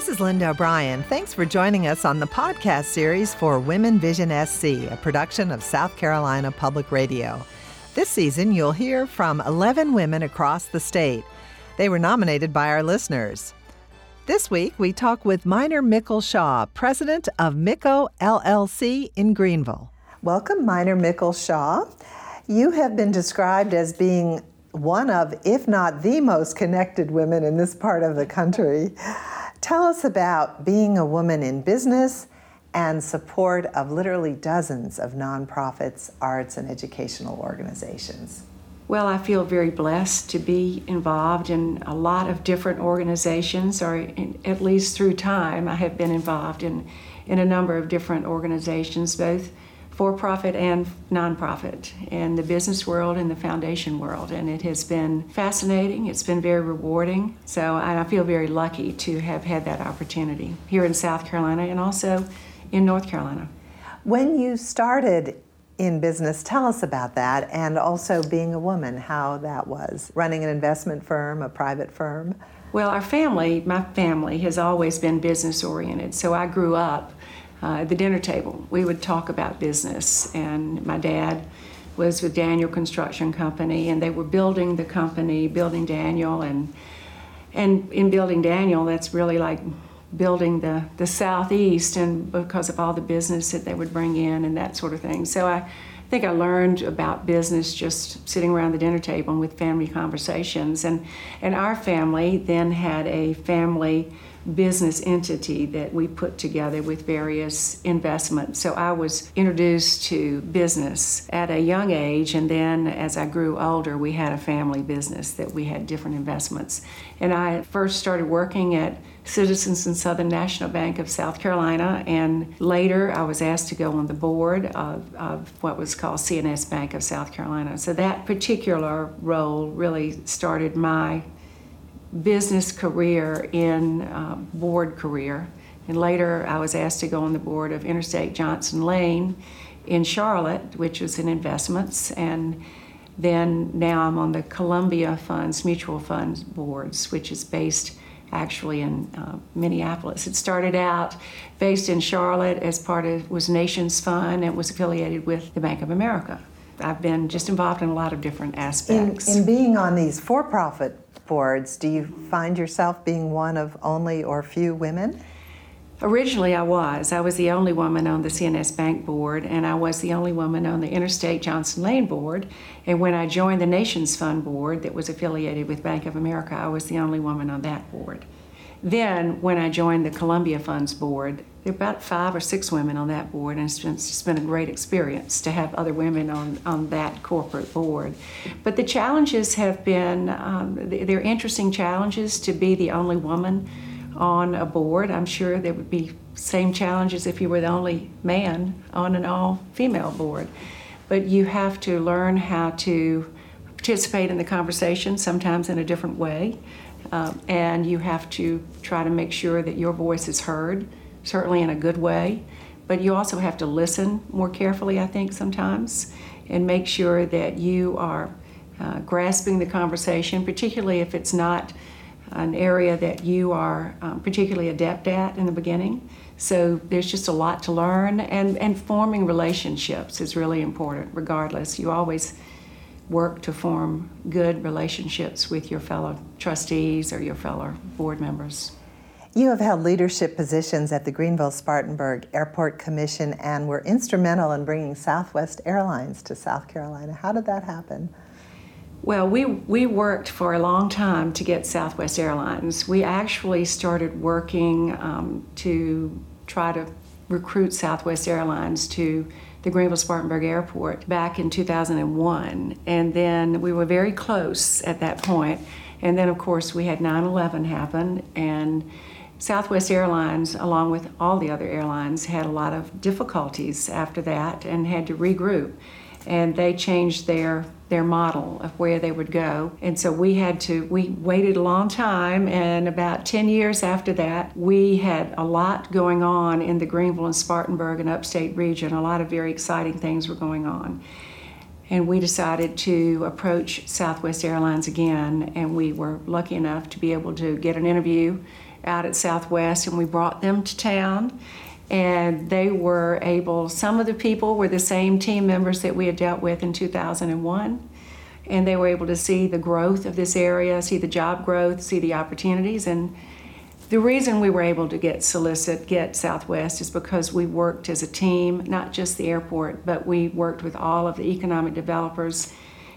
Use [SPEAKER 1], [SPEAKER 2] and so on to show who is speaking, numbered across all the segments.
[SPEAKER 1] This is Linda O'Brien. Thanks for joining us on the podcast series for Women Vision SC, a production of South Carolina Public Radio. This season, you'll hear from 11 women across the state. They were nominated by our listeners. This week, we talk with Minor Mickel Shaw, president of Micco LLC in Greenville. Welcome, Minor Mickel Shaw. You have been described as being one of, if not the most connected women in this part of the country. Tell us about being a woman in business and support of literally dozens of nonprofits, arts, and educational organizations.
[SPEAKER 2] Well, I feel very blessed to be involved in a lot of different organizations, or in, at least through time, I have been involved in, in a number of different organizations, both for profit and nonprofit in the business world and the foundation world. And it has been fascinating, it's been very rewarding. So I feel very lucky to have had that opportunity here in South Carolina and also in North Carolina.
[SPEAKER 1] When you started in business, tell us about that and also being a woman, how that was running an investment firm, a private firm.
[SPEAKER 2] Well, our family, my family, has always been business oriented. So I grew up uh, at the dinner table. We would talk about business, and my dad was with Daniel Construction Company, and they were building the company, building Daniel, and and in building Daniel, that's really like building the the southeast, and because of all the business that they would bring in and that sort of thing. So I think I learned about business just sitting around the dinner table and with family conversations, and and our family then had a family business entity that we put together with various investments. So I was introduced to business at a young age, and then as I grew older, we had a family business that we had different investments. And I first started working at Citizens and Southern National Bank of South Carolina, and later I was asked to go on the board of, of what was called C&S Bank of South Carolina. So that particular role really started my business career in uh, board career. And later I was asked to go on the board of Interstate Johnson Lane in Charlotte, which was in investments. And then now I'm on the Columbia Funds, Mutual Funds boards, which is based actually in uh, Minneapolis. It started out based in Charlotte as part of was Nations Fund and was affiliated with the Bank of America. I've been just involved in a lot of different aspects.
[SPEAKER 1] In, in being on these for-profit boards, do you find yourself being one of only or few women?
[SPEAKER 2] Originally, I was. I was the only woman on the C&S Bank board, and I was the only woman on the Interstate Johnson Lane board. And when I joined the Nations Fund board that was affiliated with Bank of America, I was the only woman on that board. Then, when I joined the Columbia Funds board, there are about five or six women on that board, and it's, it's been a great experience to have other women on, on that corporate board. But the challenges have been, um, they're interesting challenges to be the only woman on a board. I'm sure there would be same challenges if you were the only man on an all female board. But you have to learn how to participate in the conversation, sometimes in a different way. Um, and you have to try to make sure that your voice is heard, certainly in a good way. But you also have to listen more carefully, I think, sometimes, and make sure that you are uh, grasping the conversation, particularly if it's not an area that you are um, particularly adept at in the beginning. So there's just a lot to learn, and, and forming relationships is really important, regardless. You always work to form good relationships with your fellow trustees or your fellow board members.
[SPEAKER 1] You have held leadership positions at the Greenville Spartanburg Airport Commission and were instrumental in bringing Southwest Airlines to South Carolina. How did that happen?
[SPEAKER 2] Well, we, we worked for a long time to get Southwest Airlines. We actually started working um, to try to recruit Southwest Airlines to the Greenville Spartanburg Airport back in 2001. And then we were very close at that point. And then, of course, we had 9 11 happen, and Southwest Airlines, along with all the other airlines, had a lot of difficulties after that and had to regroup. And they changed their their model of where they would go. And so we had to, we waited a long time, and about 10 years after that, we had a lot going on in the Greenville and Spartanburg and upstate region. A lot of very exciting things were going on. And we decided to approach Southwest Airlines again, and we were lucky enough to be able to get an interview out at Southwest, and we brought them to town. And they were able, some of the people were the same team members that we had dealt with in 2001. And they were able to see the growth of this area, see the job growth, see the opportunities. And the reason we were able to get solicit, get Southwest, is because we worked as a team, not just the airport, but we worked with all of the economic developers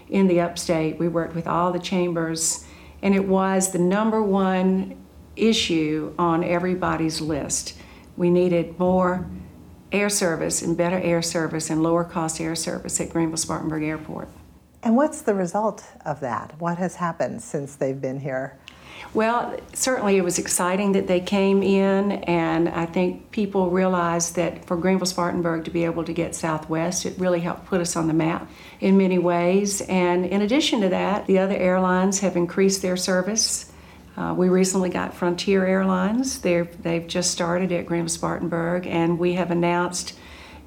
[SPEAKER 2] in the upstate. We worked with all the chambers, and it was the number one issue on everybody's list. We needed more air service and better air service and lower cost air service at Greenville Spartanburg Airport.
[SPEAKER 1] And what's the result of that? What has happened since they've been here?
[SPEAKER 2] Well, certainly it was exciting that they came in, and I think people realized that for Greenville Spartanburg to be able to get Southwest, it really helped put us on the map in many ways. And in addition to that, the other airlines have increased their service. Uh, we recently got Frontier Airlines. they they've just started at Greenville Spartanburg, and we have announced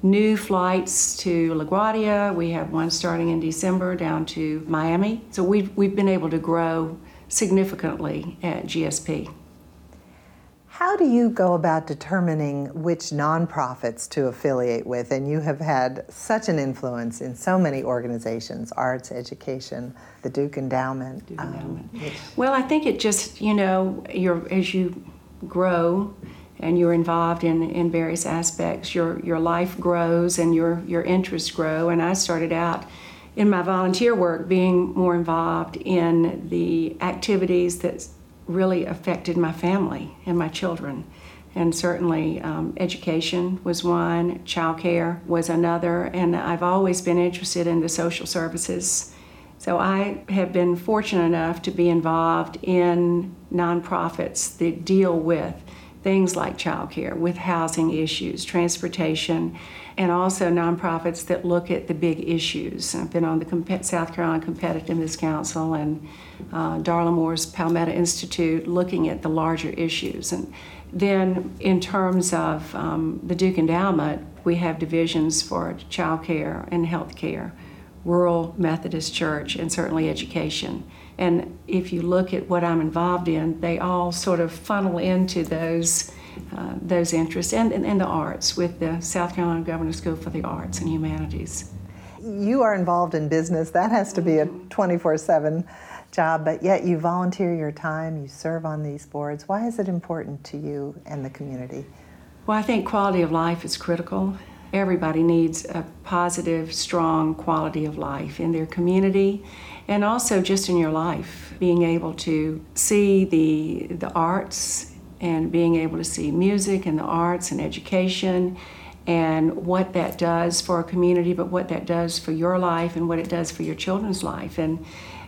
[SPEAKER 2] new flights to LaGuardia. We have one starting in December down to Miami. So we've, we've been able to grow significantly at GSP.
[SPEAKER 1] How do you go about determining which nonprofits to affiliate with? And you have had such an influence in so many organizations arts, education, the Duke Endowment.
[SPEAKER 2] Duke Endowment. Um, well, I think it just, you know, as you grow and you're involved in, in various aspects, your, your life grows and your, your interests grow. And I started out in my volunteer work, being more involved in the activities that really affected my family and my children. And certainly, um, education was one, childcare was another, and I've always been interested in the social services. So I have been fortunate enough to be involved in nonprofits that deal with things like childcare, with housing issues, transportation, and also nonprofits that look at the big issues. I've been on the South Carolina Competitiveness Council and uh, Darla Moore's Palmetto Institute looking at the larger issues. And then, in terms of um, the Duke Endowment, we have divisions for child care and health care, rural Methodist Church, and certainly education. And if you look at what I'm involved in, they all sort of funnel into those uh, those interests and, and, and the arts with the South Carolina Governor's School for the Arts and Humanities.
[SPEAKER 1] You are involved in business. That has to be a 24 7 job, but yet you volunteer your time, you serve on these boards. Why is it important to you and the community?
[SPEAKER 2] Well, I think quality of life is critical. Everybody needs a positive, strong quality of life in their community and also just in your life. Being able to see the, the arts and being able to see music and the arts and education and what that does for a community, but what that does for your life and what it does for your children's life. And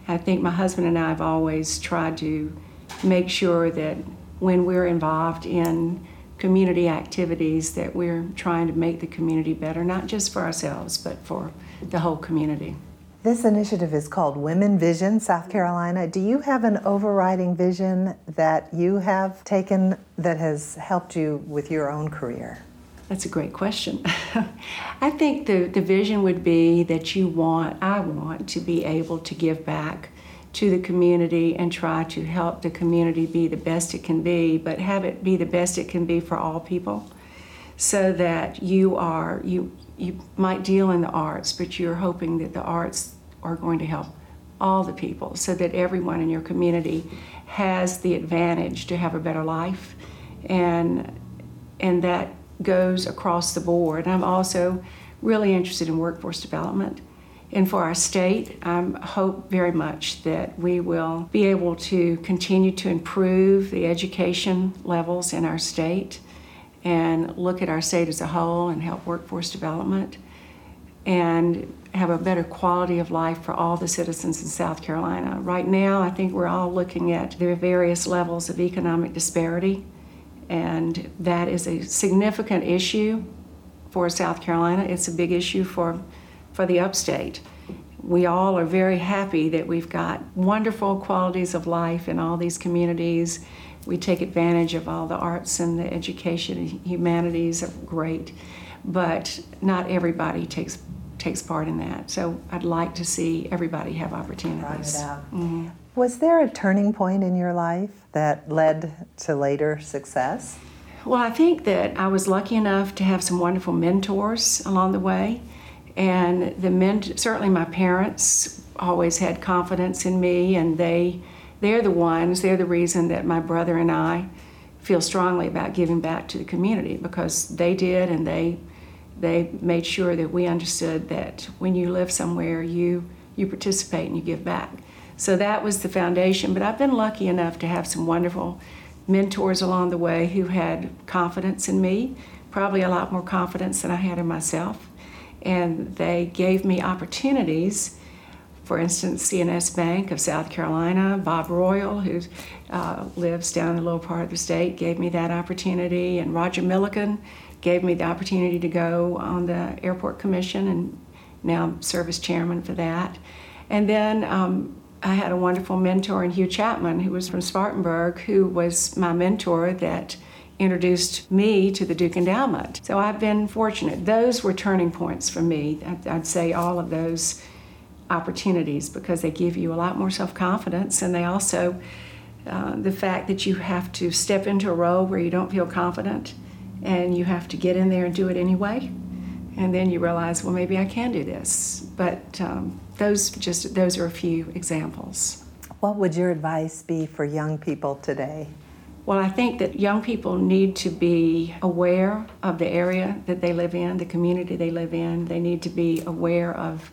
[SPEAKER 2] I think my husband and I have always tried to make sure that when we're involved in community activities that we're trying to make the community better, not just for ourselves, but for the whole community.
[SPEAKER 1] This initiative is called Women Vision South Carolina. Do you have an overriding vision that you have taken that has helped you with your own career?
[SPEAKER 2] That's a great question. I think the, the vision would be that you want, I want to be able to give back to the community and try to help the community be the best it can be, but have it be the best it can be for all people so that you are, you, you might deal in the arts, but you're hoping that the arts are going to help all the people so that everyone in your community has the advantage to have a better life and and that goes across the board. I'm also really interested in workforce development. And for our state, I hope very much that we will be able to continue to improve the education levels in our state and look at our state as a whole and help workforce development and have a better quality of life for all the citizens in South Carolina. Right now, I think we're all looking at the various levels of economic disparity, and that is a significant issue for South Carolina. It's a big issue for, for the upstate. We all are very happy that we've got wonderful qualities of life in all these communities we take advantage of all the arts and the education and humanities are great, but not everybody takes takes part in that. So I'd like to see everybody have opportunities.
[SPEAKER 1] Mm-hmm. Was there a turning point in your life that led to later success?
[SPEAKER 2] Well, I think that I was lucky enough to have some wonderful mentors along the way. And the men, certainly my parents always had confidence in me, and they, they're the ones, they're the reason that my brother and I feel strongly about giving back to the community because they did, and they, they made sure that we understood that when you live somewhere, you, you participate and you give back. So that was the foundation. But I've been lucky enough to have some wonderful mentors along the way who had confidence in me, probably a lot more confidence than I had in myself. And they gave me opportunities. For instance, C&S Bank of South Carolina, Bob Royall, who uh, lives down in the lower part of the state, gave me that opportunity. And Roger Milliken gave me the opportunity to go on the Airport Commission and now serve as chairman for that. And then um, I had a wonderful mentor in Hugh Chapman, who was from Spartanburg, who was my mentor that introduced me to the Duke Endowment. So I've been fortunate. Those were turning points for me. I'd say all of those opportunities because they give you a lot more self confidence and they also, uh, the fact that you have to step into a role where you don't feel confident and you have to get in there and do it anyway. And then you realize, well, maybe I can do this. But um, those just those are a few examples.
[SPEAKER 1] What would your advice be for young people today?
[SPEAKER 2] Well, I think that young people need to be aware of the area that they live in, the community they live in. They need to be aware of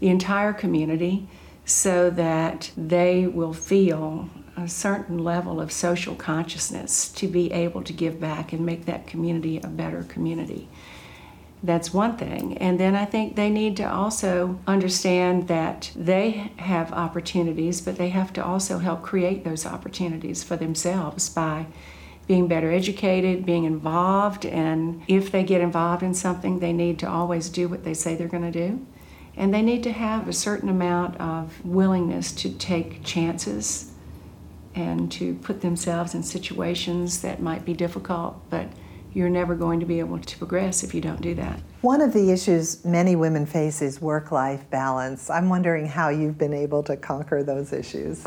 [SPEAKER 2] the entire community so that they will feel a certain level of social consciousness to be able to give back and make that community a better community. That's one thing. And then I think they need to also understand that they have opportunities, but they have to also help create those opportunities for themselves by being better educated, being involved, and if they get involved in something, they need to always do what they say they're going to do. And they need to have a certain amount of willingness to take chances and to put themselves in situations that might be difficult, but you're never going to be able to progress if you don't do that.
[SPEAKER 1] One of the issues many women face is work life balance. I'm wondering how you've been able to conquer those issues.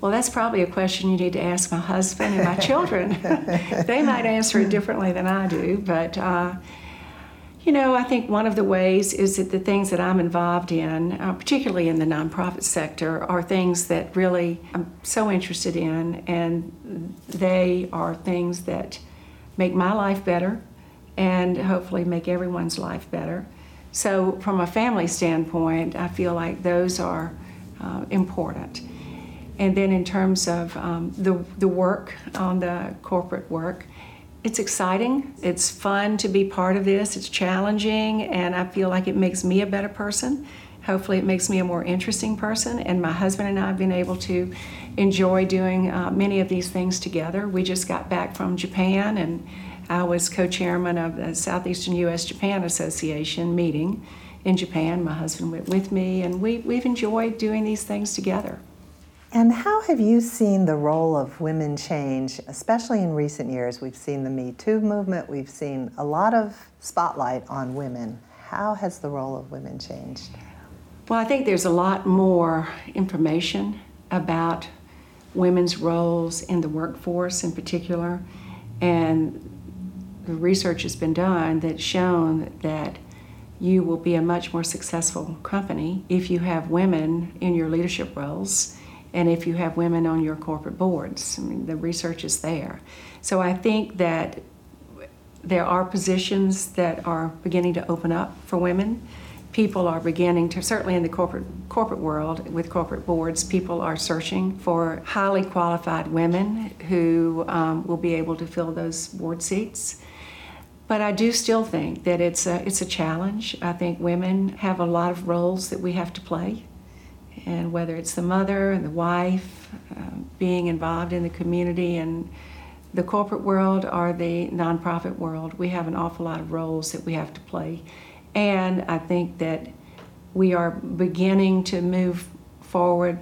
[SPEAKER 2] Well, that's probably a question you need to ask my husband and my children. they might answer it differently than I do, but uh, you know, I think one of the ways is that the things that I'm involved in, uh, particularly in the nonprofit sector, are things that really I'm so interested in, and they are things that make my life better and hopefully make everyone's life better. So, from a family standpoint, I feel like those are uh, important. And then, in terms of um, the, the work on the corporate work, it's exciting. It's fun to be part of this. It's challenging, and I feel like it makes me a better person. Hopefully, it makes me a more interesting person. And my husband and I have been able to enjoy doing uh, many of these things together. We just got back from Japan and I was co chairman of the Southeastern U.S. Japan Association meeting in Japan. My husband went with me, and we, we've enjoyed doing these things together.
[SPEAKER 1] And how have you seen the role of women change, especially in recent years? We've seen the Me Too movement, we've seen a lot of spotlight on women. How has the role of women changed?
[SPEAKER 2] Well, I think there's a lot more information about women's roles in the workforce in particular. And the research has been done that's shown that you will be a much more successful company if you have women in your leadership roles and if you have women on your corporate boards. I mean, the research is there. So I think that there are positions that are beginning to open up for women. People are beginning to, certainly in the corporate corporate world, with corporate boards, people are searching for highly qualified women who um, will be able to fill those board seats. But I do still think that it's a, it's a challenge. I think women have a lot of roles that we have to play. And whether it's the mother and the wife, uh, being involved in the community and the corporate world or the nonprofit world, we have an awful lot of roles that we have to play. And I think that we are beginning to move forward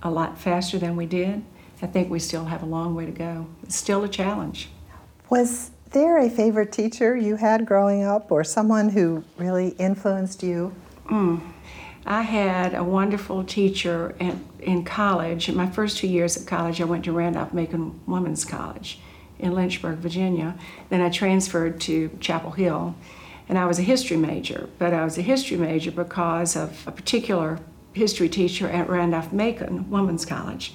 [SPEAKER 2] a lot faster than we did. I think we still have a long way to go. It's still a challenge.
[SPEAKER 1] Was there a favorite teacher you had growing up or someone who really influenced you?
[SPEAKER 2] Mm. I had a wonderful teacher in, in college. In my first two years at college, I went to Randolph Macon Women's College in Lynchburg, Virginia. Then I transferred to Chapel Hill, and I was a history major. But I was a history major because of a particular history teacher at Randolph Macon Women's College,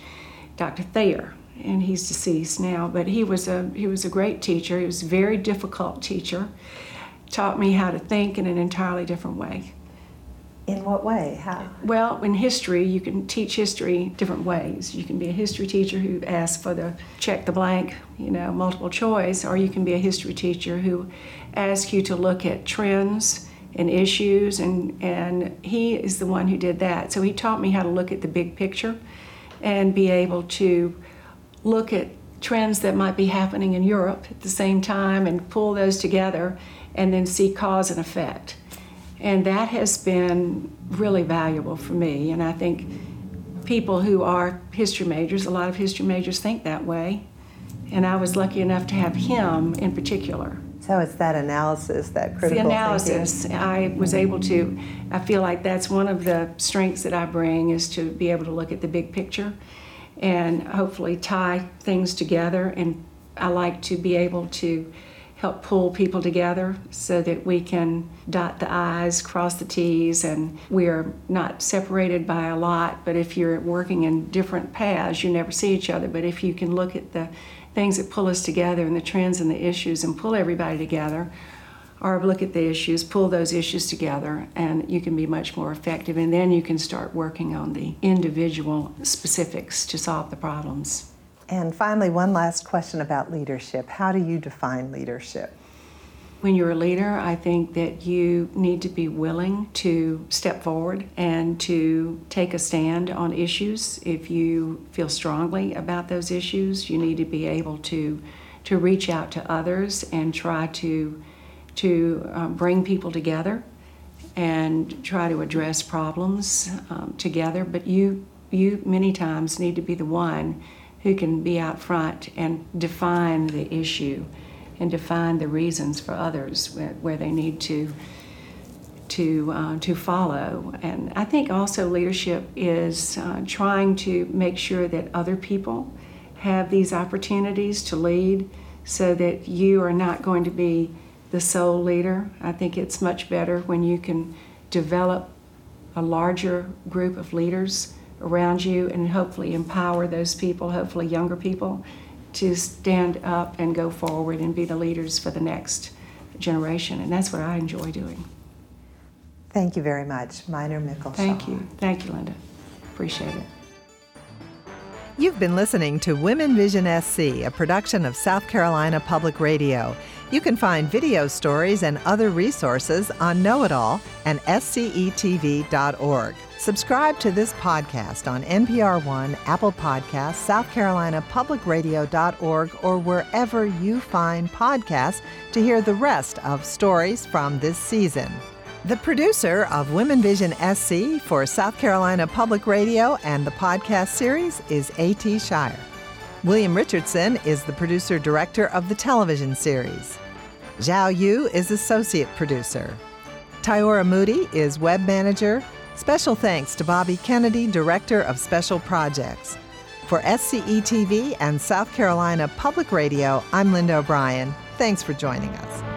[SPEAKER 2] Dr. Thayer, and he's deceased now. But he was a he was a great teacher. He was a very difficult teacher. Taught me how to think in an entirely different way.
[SPEAKER 1] In what way? How?
[SPEAKER 2] Well, in history, you can teach history different ways. You can be a history teacher who asks for the check the blank, you know, multiple choice, or you can be a history teacher who asks you to look at trends and issues, and, and he is the one who did that. So he taught me how to look at the big picture and be able to look at trends that might be happening in Europe at the same time and pull those together and then see cause and effect. And that has been really valuable for me. And I think people who are history majors, a lot of history majors think that way. And I was lucky enough to have him in particular.
[SPEAKER 1] So it's that analysis, that critical
[SPEAKER 2] the analysis.
[SPEAKER 1] Thinking.
[SPEAKER 2] I was able to. I feel like that's one of the strengths that I bring is to be able to look at the big picture, and hopefully tie things together. And I like to be able to help pull people together so that we can dot the I's, cross the T's, and we are not separated by a lot. But if you're working in different paths, you never see each other. But if you can look at the things that pull us together and the trends and the issues and pull everybody together, or look at the issues, pull those issues together, and you can be much more effective. And then you can start working on the individual specifics to solve the problems.
[SPEAKER 1] And finally, one last question about leadership. How do you define leadership?
[SPEAKER 2] When you're a leader, I think that you need to be willing to step forward and to take a stand on issues. If you feel strongly about those issues, you need to be able to to reach out to others and try to to um, bring people together and try to address problems um, together. But you you many times need to be the one who can be out front and define the issue and define the reasons for others where, where they need to to uh, to follow. And I think also leadership is uh, trying to make sure that other people have these opportunities to lead, so that you are not going to be the sole leader. I think it's much better when you can develop a larger group of leaders around you and hopefully empower those people, hopefully younger people, to stand up and go forward and be the leaders for the next generation. And that's what I enjoy doing.
[SPEAKER 1] Thank you very much, Minor Mickel.
[SPEAKER 2] Thank you. Thank you, Linda. Appreciate it.
[SPEAKER 1] You've been listening to Women Vision SC, a production of South Carolina Public Radio. You can find video stories and other resources on Know It All and scetv.org. Subscribe to this podcast on NPR One, Apple Podcasts, South Carolina Public Radio.org, or wherever you find podcasts to hear the rest of stories from this season. The producer of Women Vision SC for South Carolina Public Radio and the podcast series is A.T. Shire. William Richardson is the producer director of the television series. Zhao Yu is associate producer. Tyora Moody is web manager. Special thanks to Bobby Kennedy, director of special projects. For SCE TV and South Carolina Public Radio, I'm Linda O'Brien. Thanks for joining us.